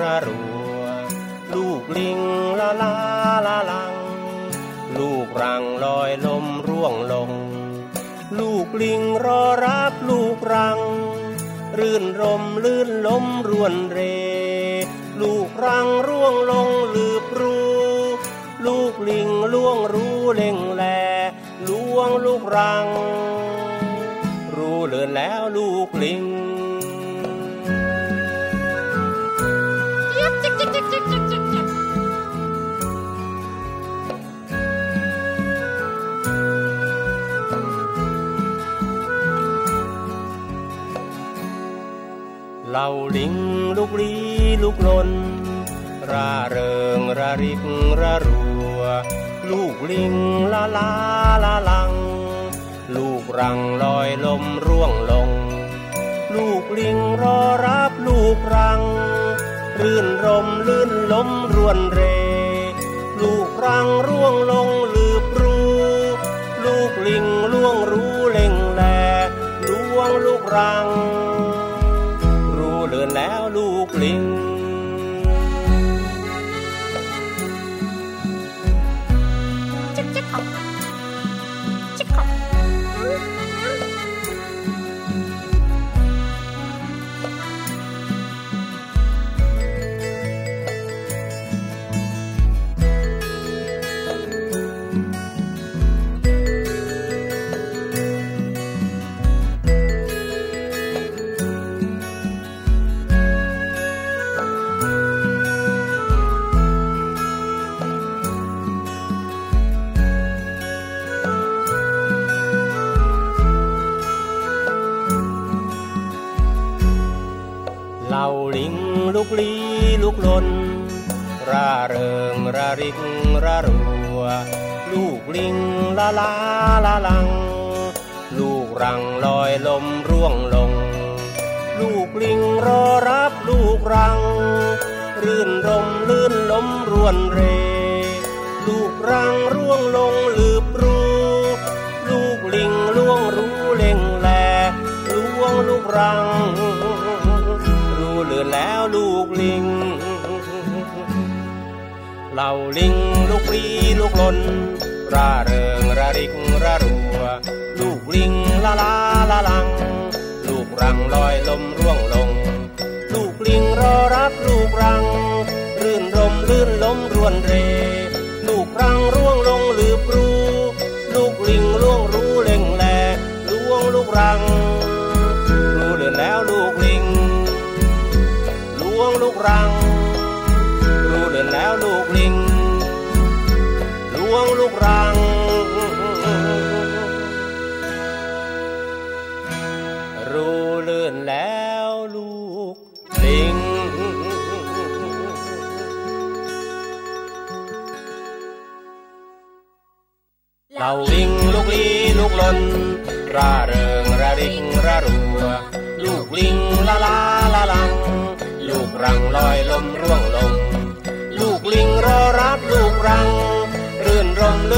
ระรัว ลูกลิงละลาละลัง ลูกรังลอยลมร่วงลง ลูกลิงรอรับลูกรัง รื่นรมลื่นลมรวนเร ลูกรังร่วงลงลืบรู้ลูกลิงล่วงรู้เล่งแหลล่วงลูกรัง รู้เลือนแล้วลูกลิง เหล่าลิงลูกลี้ลูกลนราเริงระริกระรัว ลูกลิงละลาละลัง ลูกรังลอยลมร่วงลง ลูกลิงรอรับลูกรัง รื่นรมลื่นลมรวนเร ลูกรังร่วงลงลืบรู ลูกลิงล่วงรู้เล่งแหลลวงลูกรัง ลูกลี่ลูกลน ร่าเริงระรัว ลูกลิงละลาละลัง ลูกรังลอยลมร่วงลง ลูกลิงรอรับลูกรัง รื่นรมลื่นลมรวนเร ลูกรังร่วงลงลืบรูลูกลิงล่วงรู้เล่งแลล่วงลูกรัง เลือนแล้วลูกลิง เหล่าลิงลูกรีลูกลนร่าเริงระริกระรัว ลูกลิงละลาละลัง ลูกรังลอยลมร่วงลง ลูกลิงรอรับลูกรัง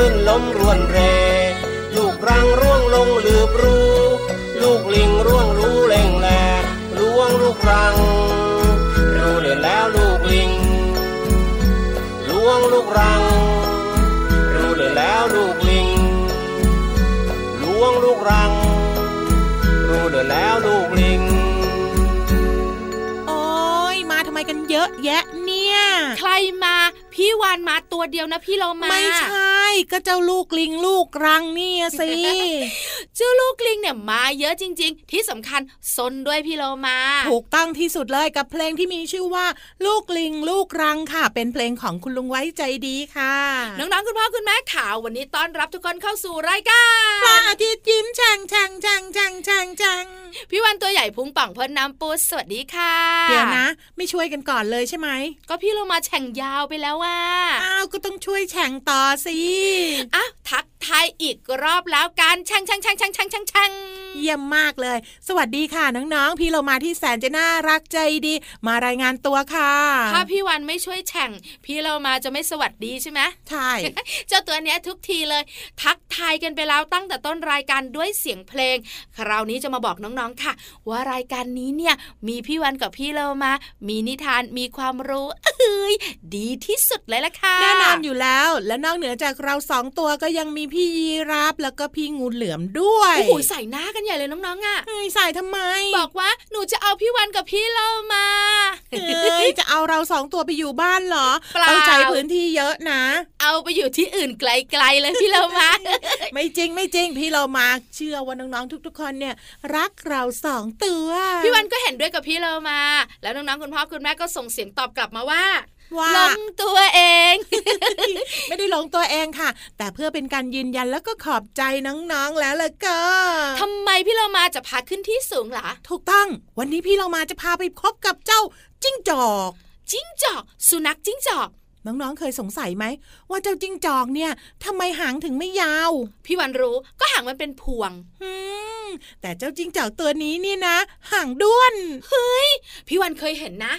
ลื่นล้มรวนเร ลูกรังร่วงลงลืบรูลูกลิงร่วงรู้เล่งแหลล่วงลูกรัง รู้เลือนแล้วลูกลิงล่วงลูกรัง รู้เลือนแล้วลูกลิงล่วงลูกรัง รู้เลือนแล้วลูกลิงโอ้ยมาทำไมกันเยอะแยะเนี่ย ใครมา พี่วานมาตัวเดียวนะพี่เรามา ไม่ใช่ ก็เจ้าลูกลิงลูกรังนี่สิ เจ้าลูกลิงเนี่ยมาเยอะจริง ๆ ที่สำคัญซนด้วยพี่โลมา ถูกต้องที่สุดเลยกับเพลงที่มีชื่อว่า ลูกลิงลูกรังค่ะ เป็นเพลงของคุณลุงไว้ใจดีค่ะ น้องๆคุณพ่อคุณแม่ข่าววันนี้ต้อนรับทุกคนเข้าสู่รายการพระอาทิตย์ยิ้มแฉ่งแฉ่งแฉ่งแฉ่งแฉ่งแฉ่งพี่วันตัวใหญ่พุงป่องพ่นน้ำปูสวัสดีค่ะ เดี๋ยวนะ ไม่ช่วยกันก่อนเลยใช่ไหม ก็พี่โลมาแฉ่งยาวไปแล้วว่าอ้าวก็ต้องช่วยแฉ่งต่อสิอะทักทายอีกรอบแล้วกันช่างช่างช่างช่างช่างช่าง เยี่ยมมากเลย สวัสดีค่ะน้องๆ พี่เรามาที่แสนจะน่ารักใจดี มารายงานตัวค่ะ ถ้าพี่วันไม่ช่วยแฉ่ง พี่โลมาจะไม่สวัสดีใช่ไหมใช่ เจ้าตัวเนี้ยทุกทีเลย ทักทายกันไปแล้วตั้งแต่ต้นรายการด้วยเสียงเพลง คราวนี้จะมาบอกน้องๆค่ะ ว่ารายการนี้เนี่ยมีพี่วันกับพี่เรามา มีนิทานมีความรู้เอ้ยดีที่สุดเลยล่ะค่ะแน่นอนอยู่แล้ว และนอกเหนือจากเราสองตัวก็ยังมีพี่ยีราฟแล้วก็พี่งูเหลือมด้วยโอ้โหใส่หน้ากันใหญ่เลยน้องๆอะเฮ้ยใส่ทำไม บอกว่าหนูจะเอาพี่วันกับพี่เรามาเฮ้ยจะเอาเราสองตัวไปอยู่บ้านเหรอเปล่าต้องใช้พื้นที่เยอะนะ เอาไปอยู่ที่อื่นไกลๆเลยพี่เรามาไม่จริงไม่จริงพี่เรามาเชื่อว่าน้องๆทุก ๆ คนเนี่ย รักเราสองตัว พี่วันก็เห็นด้วยกับพี่เรามา แล้วน้องๆคุณพ่อคุณแม่ก็ส่งเสียงตอบกลับมาว่า ว่าลงตัวเอง ไม่ได้หลงตัวเองค่ะ แต่เพื่อเป็นการยืนยันแล้วก็ขอบใจน้องๆแล้วล่ะก็ทำไมพี่เรามาจะพาขึ้นที่สูงล่ะถูกต้อง วันนี้พี่เรามาจะพาไปพบกับเจ้าจิ้งจอก จิ้งจอก สุนัขจิ้งจอกน้องๆ เคยสงสัยไหม ว่าเจ้าจิ้งจอกเนี่ยทำไมหางถึงไม่ยาว พี่วันรู้ก็หางมันเป็นพวงอืมแต่เจ้าจิ้งจอกตัวนี้นี่นะ หางด้วนพี่วันเคยเห็นนะ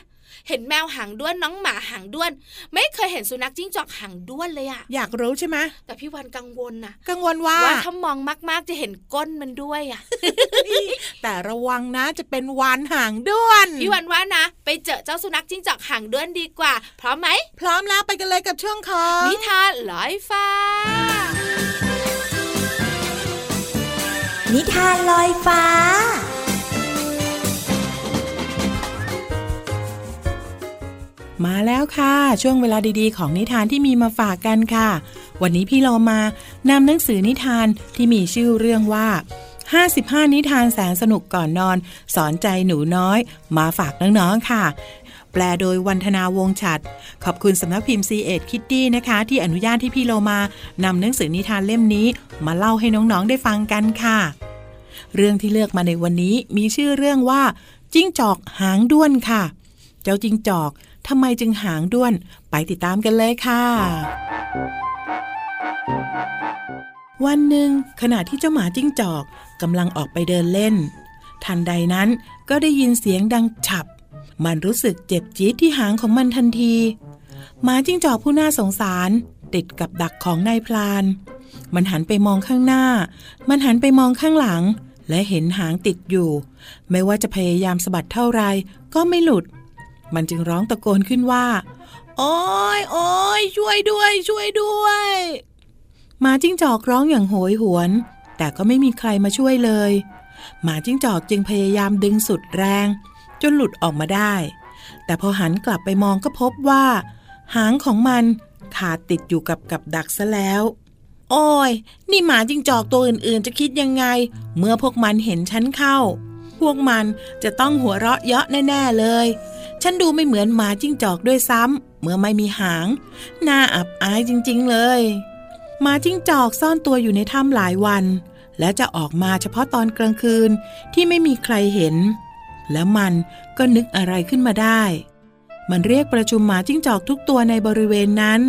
เห็นแมวหางด้วนน้องหมาหางด้วน ไม่เคยเห็นสุนัขจิ้งจอกหางด้วนเลยอะอยากรู้ใช่ไหมแต่พี่วันกังวลนะกังวลว่าว่าถ้ามองมาก ๆ จะเห็นก้นมันด้วยอะแต่ระวังนะจะเป็นวานหางด้วนพี่วันว่านะ ไปเจอเจ้าสุนัขจิ้งจอกหางด้วนดีกว่า พร้อมไหม พร้อมแล้วไปกันเลยกับช่วงของนิทานลอยฟ้า นิทานลอยฟ้า มาแล้วค่ะ ช่วงเวลาดีๆ ของนิทานที่มีมาฝากกันค่ะ วันนี้พี่เรามานำหนังสือนิทานที่มีชื่อเรื่องว่า 55 นิทานแสนสนุกก่อนนอน สอนใจหนูน้อย มาฝากน้องๆค่ะ แปลโดยวันธนาวงศ์ฉัด ขอบคุณสำนักพิมพ์ C ีเอ็ดคิตตี้นะคะ ที่อนุญาตที่พี่เรมานำหนังสือนิทานเล่มนี้ มาเล่าให้น้องๆได้ฟังกันค่ะ เรื่องที่เลือกมาในวันนี้มีชื่อเรื่องว่าจิ้งจอกหางด้วนค่ะ เจ้าจิ้งจอก ทำไมจึงหางด้วน ไปติดตามกันเลยค่ะ วันหนึ่งขณะที่เจ้าหมาจิ้งจอกกำลังออกไปเดินเล่น ทันใดนั้นก็ได้ยินเสียงดังฉับ มันรู้สึกเจ็บจี๊ดที่หางของมันทันที หมาจิ้งจอกผู้น่าสงสาร ติดกับดักของนายพลาน มันหันไปมองข้างหน้า มันหันไปมองข้างหลังและเห็นหางติดอยู่ ไม่ว่าจะพยายามสะบัดเท่าไรก็ไม่หลุด มันจึงร้องตะโกนขึ้นว่า โอ้ยโอ้ยช่วยด้วย ช่วยด้วยหมาจิ้งจอกร้องอย่างโหยหวน แต่ก็ไม่มีใครมาช่วยเลยหมาจิ้งจอกจึงพยายามดึงสุดแรง จนหลุดออกมาได้ แต่พอหันกลับไปมองก็พบว่า หางของมันขาดติดอยู่กับกับดักซะแล้ว โอ้ย นี่หมาจิ้งจอกตัวอื่นๆ จะคิดยังไง เมื่อพวกมันเห็นฉันเข้า วกมันจะต้องหัวเราะเยาะแน่ ๆ เลย ฉันดูไม่เหมือนหมาจิ้งจอกด้วยซ้ำเมื่อไม่มีหาง น่าอับอายจริง ๆ เลยหมาจิ้งจอกซ่อนตัวอยู่ในถ้ำหลายวัน และจะออกมาเฉพาะตอนกลางคืนที่ไม่มีใครเห็น แล้วมันก็นึกอะไรขึ้นมาได้ มันเรียกประชุมหมาจิ้งจอกทุกตัวในบริเวณนั้น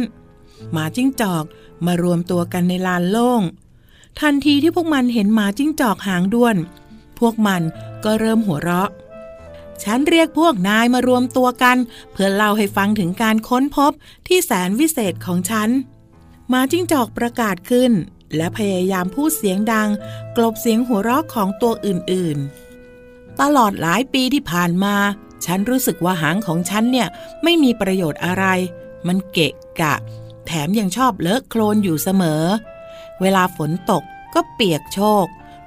หมาจิ้งจอกมารวมตัวกันในลานโล่ง ทันทีที่พวกมันเห็นหมาจิ้งจอกหางด้วน พวกมันก็เริ่มหัวเราะ ฉันเรียกพวกนายมารวมตัวกัน เพื่อเล่าให้ฟังถึงการค้นพบที่แสนวิเศษของฉัน มาจิ้งจอกประกาศขึ้น และพยายามพูดเสียงดัง กลบเสียงหัวเราะของตัวอื่นๆ ตลอดหลายปีที่ผ่านมา ฉันรู้สึกว่าหางของฉันเนี่ยไม่มีประโยชน์อะไร มันเกะกะ แถมยังชอบเลอะโคลนอยู่เสมอ เวลาฝนตกก็เปียกโชก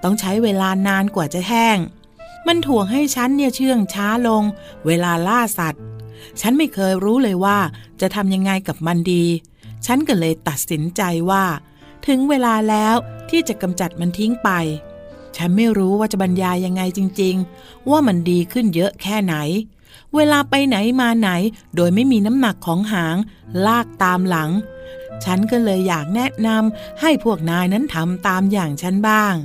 ต้องใช้เวลานานกว่าจะแห้ง มันถ่วงให้ฉันเนี่ยเชื่องช้าลง เวลาล่าสัตว์ ฉันไม่เคยรู้เลยว่าจะทำยังไงกับมันดี ฉันก็เลยตัดสินใจว่า ถึงเวลาแล้วที่จะกำจัดมันทิ้งไป ฉันไม่รู้ว่าจะบรรยายยังไงจริง ๆ ว่ามันดีขึ้นเยอะแค่ไหน เวลาไปไหนมาไหนโดยไม่มีน้ำหนักของหาง ลากตามหลังฉันก็เลยอยากแนะนำให้พวกนายนั้นทำตามอย่างฉันบ้าง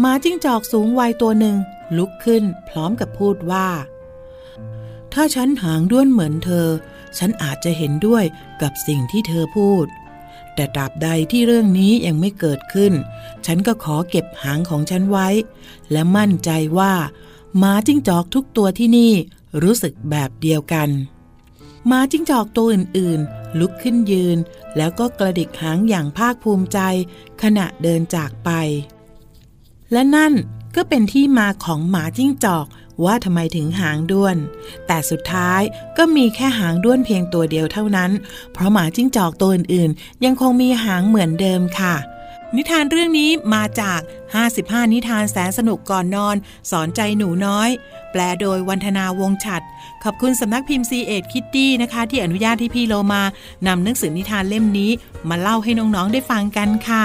หมาจิ้งจอกสูงวัยตัวหนึ่งลุกขึ้นพร้อมกับพูดว่า ถ้าฉันหางด้วนเหมือนเธอ ฉันอาจจะเห็นด้วยกับสิ่งที่เธอพูด แต่ตราบใดที่เรื่องนี้ยังไม่เกิดขึ้น ฉันก็ขอเก็บหางของฉันไว้ และมั่นใจว่าหมาจิ้งจอกทุกตัวที่นี่รู้สึกแบบเดียวกันหมาจิ้งจอกตัวอื่นๆ ลุกขึ้นยืน แล้วก็กระดิกหางอย่างภาคภูมิใจ ขณะเดินจากไป และนั่นก็เป็นที่มาของหมาจิ้งจอกว่าทำไมถึงหางด้วน แต่สุดท้ายก็มีแค่หางด้วนเพียงตัวเดียวเท่านั้น เพราะหมาจิ้งจอกตัวอื่นๆ ยังคงมีหางเหมือนเดิมค่ะ นิทานเรื่องนี้มาจาก 55 นิทานแสนสนุกก่อนนอน สอนใจหนูน้อย แปลโดยวันธนาวงฉัด ขอบคุณสำนักพิมพ์ซีเอ็ดคิตตี้นะคะ ที่อนุญาตให้พี่โลมานำหนังสือนิทานเล่มนี้ มาเล่าให้น้องๆได้ฟังกันค่ะ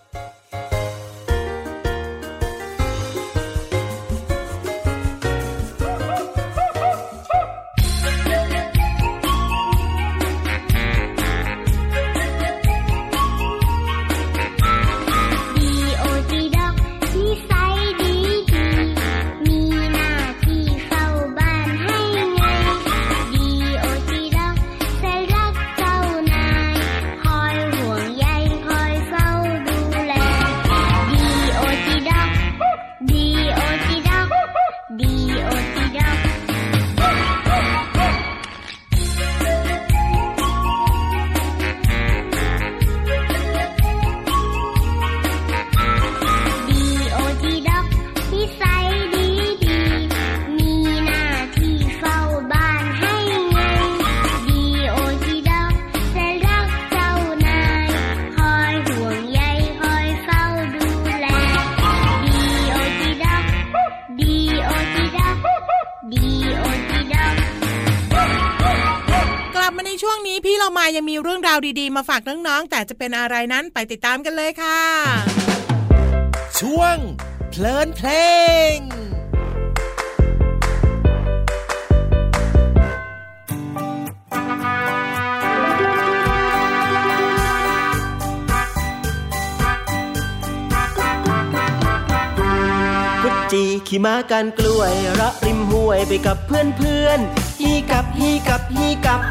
ช่วงนี้พี่เรามายังมีเรื่องราวดีๆ มาฝากน้องๆ แต่จะเป็นอะไรนั้นไปติดตามกันเลยค่ะ ช่วงเพลินเพลงกุดจีขี่ม้ากันกล้วยระริมห้วยไปกับเพื่อนเพื่อนฮีกับฮีกับฮีกับ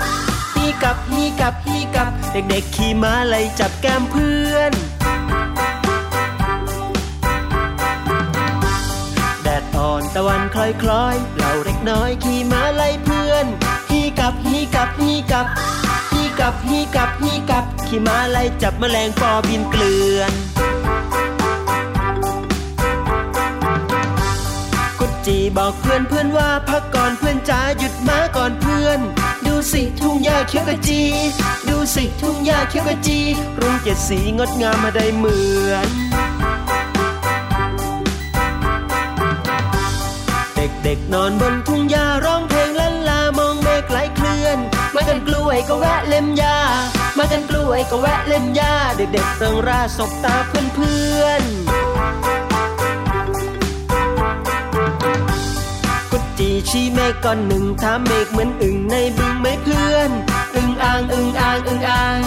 ฮีกับฮีกับฮีกับ เด็กๆขี่ม้าไล่จับแก้มเพื่อน แดดอ่อนตะวันคล้อยคล้อยๆเราเล็กน้อยขี่ม้าไล่เพื่อนฮีกับฮีกับฮีกับฮีกับฮีกับฮีกับ ขี่ม้าไล่จับแมลงปอบินเกลื่อนกดจีบอกเพื่อนเพื่อนว่าพักก่อนเพื่อนจ๋าหยุดม้าก่อนเพื่อน สิทุ่งหญ้าเขียวกะจี ดูสิทุ่งหญ้าเขียวกะจี รุ้งเจ็ดสีงดงามมาได้เหมือน เด็กๆนอนบนทุ่งหญ้าร้องเพลงลันลามองเมฆไหลเคลื่อน มากันกล้วยก็แวะเล่มหญ้า มากันกล้วยก็แวะเล่มหญ้า เด็กๆเริงร่าสบตาเพื่อนๆ ชี้เมฆก้อนหนึ่งถามเมฆเหมือนอึ่งในบึงไหมเพื่อน อึ่งอ่างอึ่งอ่างอึ่งอ่าง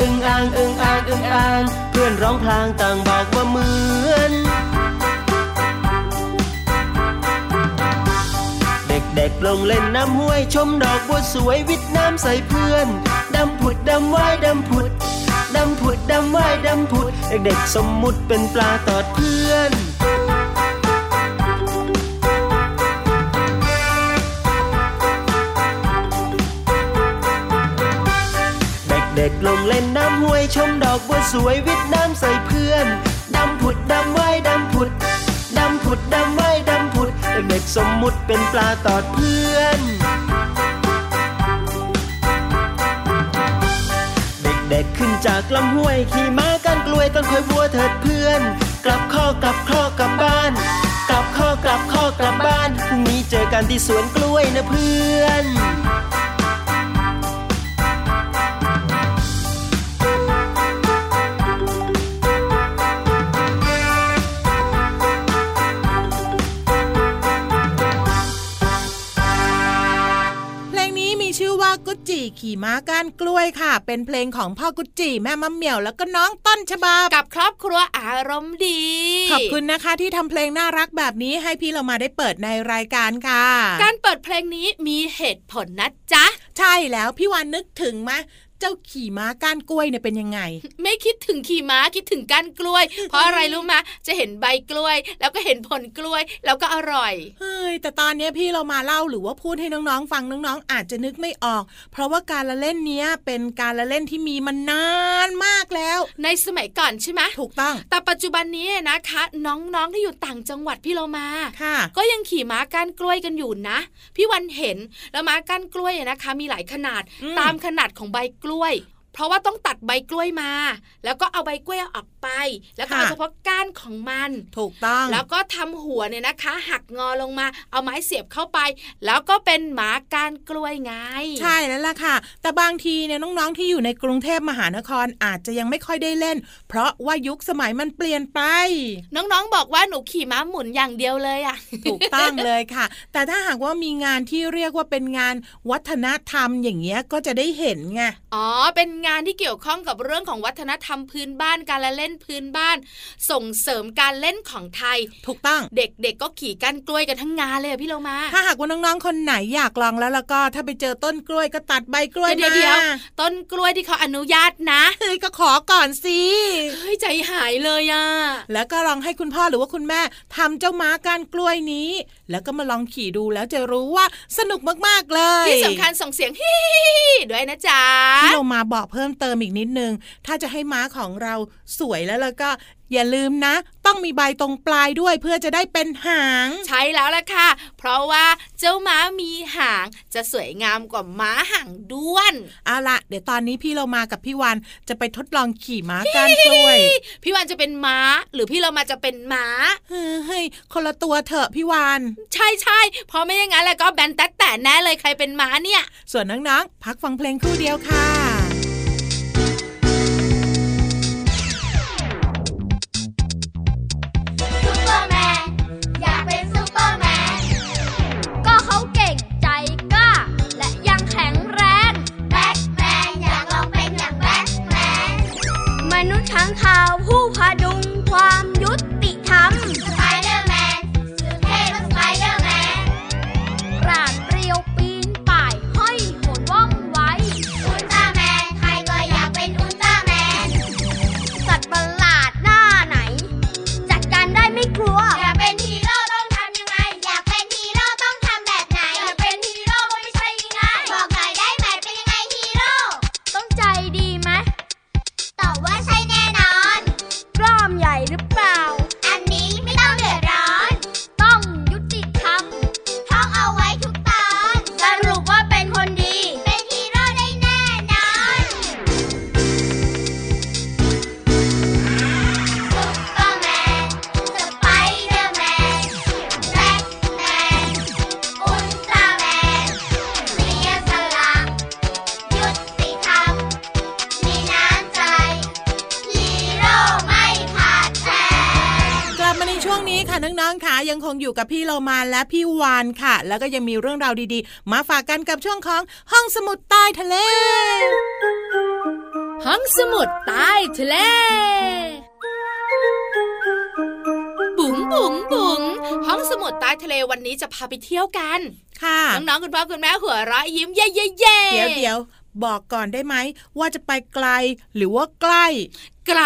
อึ่งอ่างอึ่งอ่างอึ่งอ่างเพื่อนร้องพลางต่างบอกว่าเหมือนเด็กๆลงเล่นน้ำห้วยชมดอกบัวสวยวิดน้ำใส่เพื่อน ดำผุดดำว่ายดำผุด ดำผุดดำว่ายดำผุด เด็กๆสมมุติเป็นปลาตอดเพื่อน เด็กลงเล่นน้ำห้วยชมดอกบัวสวยวิดน้ำใส่เพื่อนดำผุดดำว่ายดำผุดดำผุดดำว่ายดำผุดเด็กๆสมมุติเป็นปลาตอดเพื่อน เด็กๆขึ้นจากลำห้วยขี่ม้ากันกล้วยต้นคอยบัวเถิดเพื่อน กลับข้อกลับข้อกลับบ้าน กลับข้อกลับข้อกลับบ้านพรุ่งนี้เจอกันที่สวนกล้วยนะเพื่อน จิขี่ม้าก้านกล้วยค่ะ เป็นเพลงของพ่อกุจิแม่มะเหมี่ยวแล้วก็น้องต้นฉบับกับครอบครัวอารมณ์ดี ขอบคุณนะคะที่ทำเพลงน่ารักแบบนี้ให้พี่เรามาได้เปิดในรายการค่ะ การเปิดเพลงนี้มีเหตุผลนะจ๊ะ ใช่แล้วพี่วานนึกถึงมะ เจ้าขี่ม้าก้านกล้วยเนี่ยเป็นยังไง ไม่คิดถึงขี่ม้าคิดถึงก้านกล้วย เพราะอะไรรู้มะจะเห็นใบกล้วย แล้วก็เห็นผลกล้วยแล้วก็อร่อยเฮ้ยแต่ตอนนี้พี่เรามาเล่าหรือว่าพูดให้น้องๆ ฟังน้องๆ อาจจะนึกไม่ออก เพราะว่าการละเล่นเนี้ยเป็นการละเล่นที่มีมานานมากแล้ว ในสมัยก่อนใช่ไหมถูกต้อง แต่ปัจจุบันนี้นะคะ น้องๆที่อยู่ต่างจังหวัดพี่เรามาค่ะ ก็ยังขี่ม้าก้านกล้วยกันอยู่นะ พี่วันเห็นแล้วม้าก้านกล้วยนะคะ มีหลายขนาดอืมตามขนาดของใบกล้วยด้ เพราะว่าต้องตัดใบกล้วยมา แล้วก็เอาใบกล้วยออกไป แล้วก็เอาเฉพาะก้านของมัน ถูกต้อง แล้วก็ทำหัวเนี่ยนะคะ หักงอลงมา เอาไม้เสียบเข้าไป แล้วก็เป็นหมาก้านกล้วยไง ใช่แล้วล่ะค่ะ แต่บางทีเนี่ยน้องๆที่อยู่ในกรุงเทพมหานครอาจจะยังไม่ค่อยได้เล่น เพราะว่ายุคสมัยมันเปลี่ยนไป น้องๆบอกว่าหนูขี่ม้าหมุนอย่างเดียวเลยอะถูกต้องเลยค่ะ แต่ถ้าหากว่ามีงานที่เรียกว่าเป็นงานวัฒนธรรมอย่างเงี้ยก็จะได้เห็นไง อ๋อ เป็นงานที่เกี่ยวข้องกับเรื่องของวัฒนธรรมพื้นบ้านการละเล่นพื้นบ้าน ส่งเสริมการเล่นของไทย ถูกต้องเด็กๆก็ขี่ก้านกล้วยกันทั้งงานเลยอะพี่โลมา ถ้าหากว่าน้องๆคนไหนอยากลองแล้วแล้วก็ถ้าไปเจอต้นกล้วยก็ตัดใบกล้วยเดี๋ยวมาเดี๋ยวต้นกล้วยที่เขาอนุญาตนะเฮ้ยก็ขอก่อนสิเฮ้ยใจหายเลยอะแล้วก็ลองให้คุณพ่อหรือว่าคุณแม่ทำเจ้าม้าก้านกล้วยนี้ แล้วก็มาลองขี่ดูแล้วจะรู้ว่าสนุกมากๆเลย ที่สำคัญส่งเสียงฮิด้วยนะจ๊ะที่เรามาบอกเพิ่มเติมอีกนิดนึง ถ้าจะให้ม้าของเราสวยแล้วแล้วก็อย่าลืมนะ ต้องมีใบตรงปลายด้วยเพื่อจะได้เป็นหาง ใช่แล้วล่ะค่ะ เพราะว่าเจ้าม้ามีหางจะสวยงามกว่าม้าหางด้วนเอาละเดี๋ยวตอนนี้พี่เรามากับพี่วันจะไปทดลองขี่ม้าก้านกล้วย พี่วันจะเป็นม้า หรือพี่เรามาจะเป็นม้าเฮ้ยคนละตัวเถอะพี่วานใช่ใช่เพราะไม่อย่างนั้นแล้วก็แบนแต๊ะแต่แน่เลยใครเป็นม้าเนี่ย ส่วนน้องๆพักฟังเพลงครู่เดียวค่ะ นุษย์ทั้างขาวผู้พาดุงความ ยังคงอยู่กับพี่เรามาและพี่วานค่ะ แล้วก็ยังมีเรื่องราวดีๆ มาฝากกันกับช่วงของห้องสมุดใต้ทะเล ห้องสมุดใต้ทะเล บุ๋งบุ๋งบุ๋งห้องสมุดใต้ทะเลวันนี้จะพาไปเที่ยวกัน ค่ะ น้องๆคุณพ่อคุณแม่หัวเราะยิ้มเย่เย่เย่เดี๋ยวเดี๋ยวบอกก่อนได้ไหมว่าจะไปไกลหรือว่าใกล้ ไกล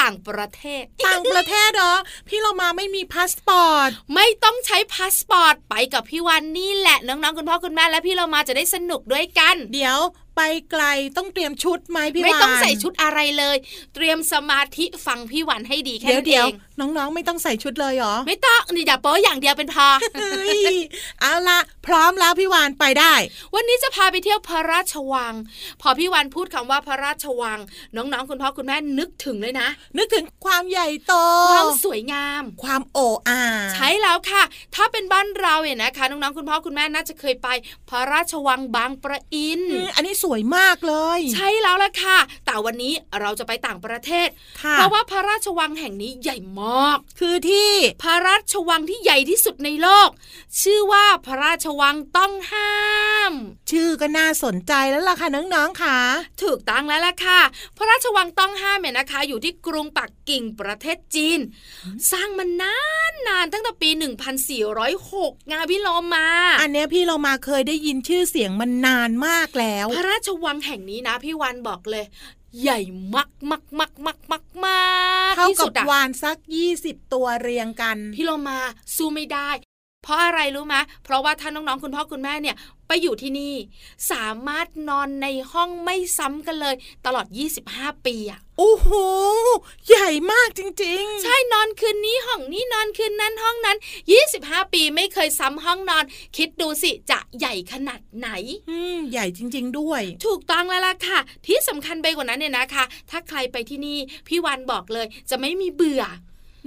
ต่างประเทศ ต่างประเทศเหรอพี่เรามาไม่มีพาสปอร์ต ไม่ต้องใช้พาสปอร์ตไปกับพี่วันนี่แหละน้องๆคุณพ่อคุณแม่และพี่เรามาจะได้สนุกด้วยกัน เดี๋ยว ไปไกลต้องเตรียมชุดไหมพี่วานไม่ต้องใส่ชุดอะไรเลย เตรียมสมาธิฟังพี่วันให้ดีแค่เดี๋ยวนั้นเดี๋เอยวงน้องๆ ไม่ต้องใส่ชุดเลยเหรอ ไม่ต้องนี่อย่าโป๊อย่างเดียวเป็นพอเฮ้ยเอาละพร้อมแล้วพี่วานไปได้ วันนี้จะพาไปเที่ยวพระราชวัง พอพี่วันพูดคำว่าพระราชวัง น้องๆ คุณพ่อคุณแม่นึกถึงเลยนะ นึกถึงความใหญ่โต ความสวยงาม ความโอ้อาใช่แล้วค่ะ ถ้าเป็นบ้านเราเนี่ยนะคะ น้องๆ คุณพ่อคุณแม่น่าจะเคยไป พระราชวังบางประอินอืมอันนี้สวยมากเลย ใช่แล้วล่ะค่ะ แต่วันนี้เราจะไปต่างประเทศค่ะเพราะว่าพระราชวังแห่งนี้ใหญ่มาก คือที่พระราชวังที่ใหญ่ที่สุดในโลก ชื่อว่าพระราชวังต้องห้าม ชื่อก็น่าสนใจแล้วล่ะค่ะน้องๆค่ะ ถูกต้องแล้วล่ะค่ะ พระราชวังต้องห้ามเนี่ยนะคะ อยู่ที่กรุงปักกิ่งประเทศจีน สร้างมันนานนานตั้งแต่ปี 1406 งาพี่โลมา อันเนี้ยพี่เรามาเคยได้ยินชื่อเสียงมันนานมากแล้ว พระราชวังแห่งนี้นะพี่วันบอกเลย ใหญ่มากมากมากมากมากมากเท่าที่กัสุบดอะวานสัก20ตัวเรียงกัน พี่โลมาสู้ไม่ได้ เพราะอะไรรู้ไหมเพราะว่าถ้าน้องๆคุณพ่อคุณแม่เนี่ย ไปอยู่ที่นี่สามารถนอนในห้องไม่ซ้ำกันเลย ตลอด 25 ปีอะโอ้โห ใหญ่มากจริง ๆ ใช่นอนคืนนี้ห้องนี้นอนคืนนั้นห้องนั้น 25 ปีไม่เคยซ้ำห้องนอน คิดดูสิจะใหญ่ขนาดไหน อืมใหญ่จริง ๆ ด้วย ถูกต้องแล้วล่ะค่ะ ที่สำคัญไปกว่านั้นเนี่ยนะคะ ถ้าใครไปที่นี่พี่วันบอกเลยจะไม่มีเบื่อ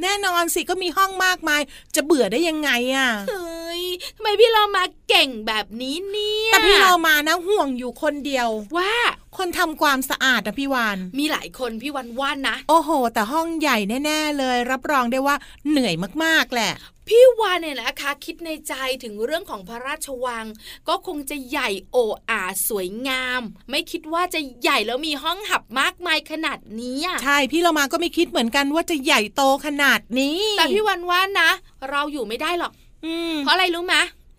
แน่นอนสิก็มีห้องมากมาย จะเบื่อได้ยังไงอะเฮ้ยทำไมพี่เรามาเก่งแบบนี้เนี่ยแต่พี่เรามานะห่วงอยู่คนเดียวว่า คนทำความสะอาดนะพี่วานมีหลายคนพี่วันว่านนะ โอ้โห แต่ห้องใหญ่แน่ ๆ เลย รับรองได้ว่าเหนื่อยมากๆแหละพี่วานเนี่ยนะคะคิดในใจถึงเรื่องของพระราชวัง ก็คงจะใหญ่โออาสวยงาม ไม่คิดว่าจะใหญ่แล้วมีห้องหับมากมายขนาดนี้อะใช่พี่เรามาก็ไม่คิดเหมือนกันว่าจะใหญ่โตขนาดนี้ แต่พี่วันว่านะ เราอยู่ไม่ได้หรอกอืมเพราะอะไรรู้ไหม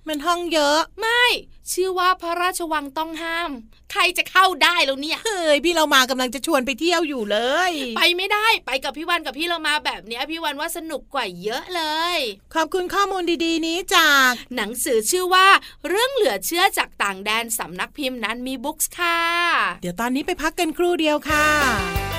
มันห้องเยอะไม่ ชื่อว่าพระราชวังต้องห้าม ใครจะเข้าได้แล้วเนี่ย เฮ้ยพี่เรามากำลังจะชวนไปเที่ยวอยู่เลย ไปไม่ได้ไปกับพี่วันกับพี่เรามาแบบเนี้ยพี่วันว่าสนุกกว่าเยอะเลย ขอบคุณข้อมูลดีๆ นี้จาก หนังสือชื่อว่า เรื่องเหลือเชื่อจากต่างแดนสำนักพิมพ์นั้นมีบุ๊กส์ค่ะ เดี๋ยวตอนนี้ไปพักกันครู่เดียวค่ะ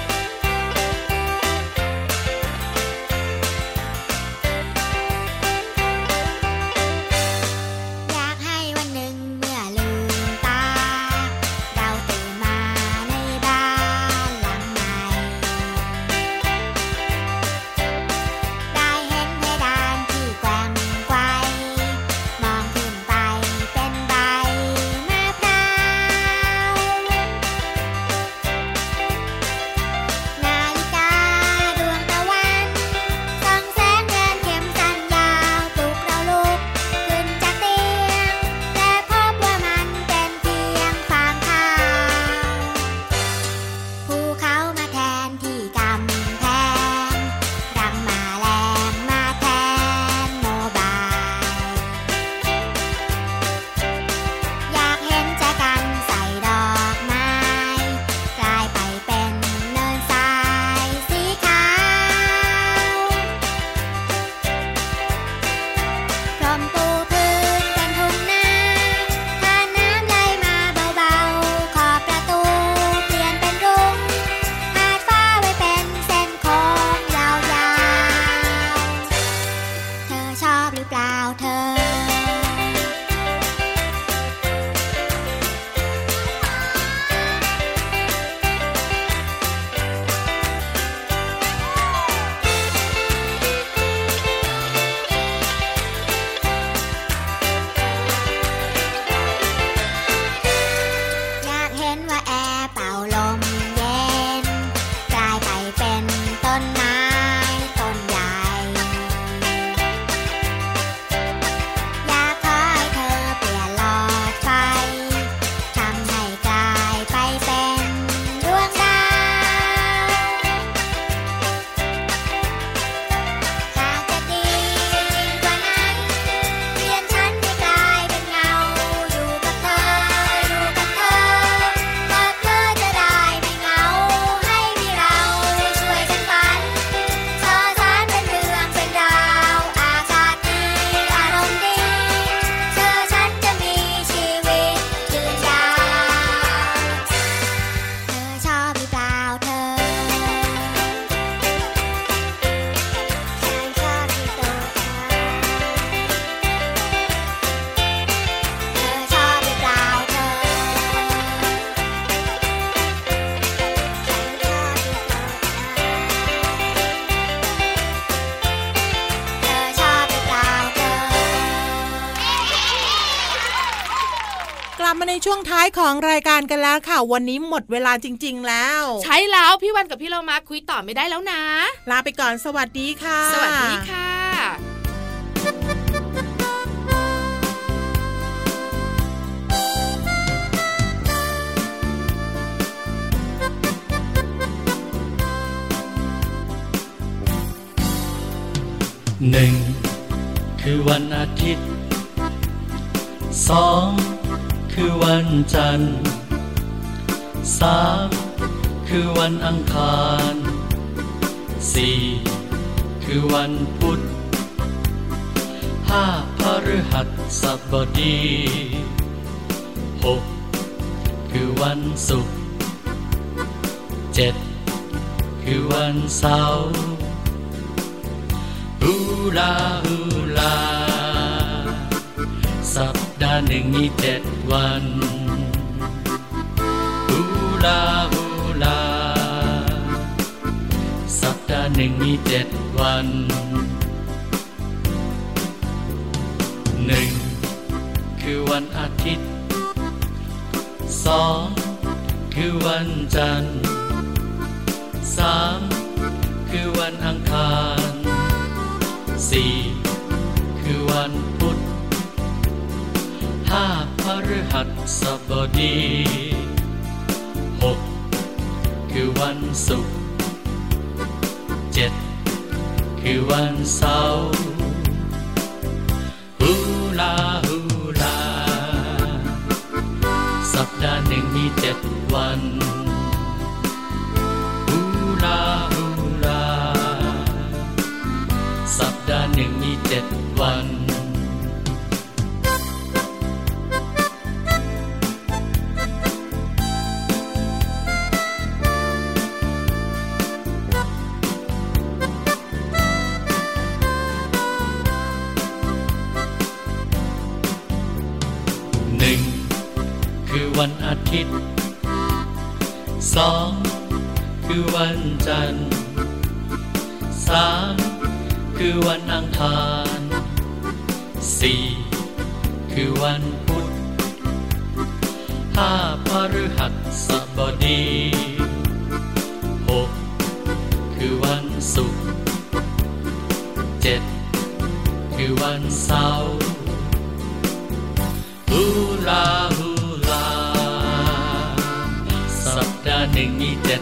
บมาในช่วงท้ายของรายการกันแล้วค่ะ วันนี้หมดเวลาจริง ๆ แล้ว ใช่แล้วพี่วันกับพี่เรามาคุยต่อไม่ได้แล้วนะ ลาไปก่อนสวัสดีค่ะ สวัสดีค่ะ หนึ่งคือวันอาทิตย์สอง คือวันจันทร์สามคือวันอังคารสี่คือวันพุธห้าพฤหัสบดีหกคือวันศุกร์เจ็ดคือวันเสาร์ฮูลาฮู หนึ่งมีเจ็ดวันฮูลาฮูลา สัปดาห์หนึ่งมีเจ็ดวันหนึ่งคือวันอาทิตย์สองคือวันจันทร์สามคือวันอังคารสี่คือวัน ฤหัสบดีหกคือวันศุกร์เจ็ดคือวันเสาร์ฮูลาฮูลา สัปดาห์หนึ่งมีเจ็ดวัน คือวันศุกร์เจ็ดคือวันเสาร์ฮูลาฮูลา สัปดาห์หนึ่งมีเจ็ด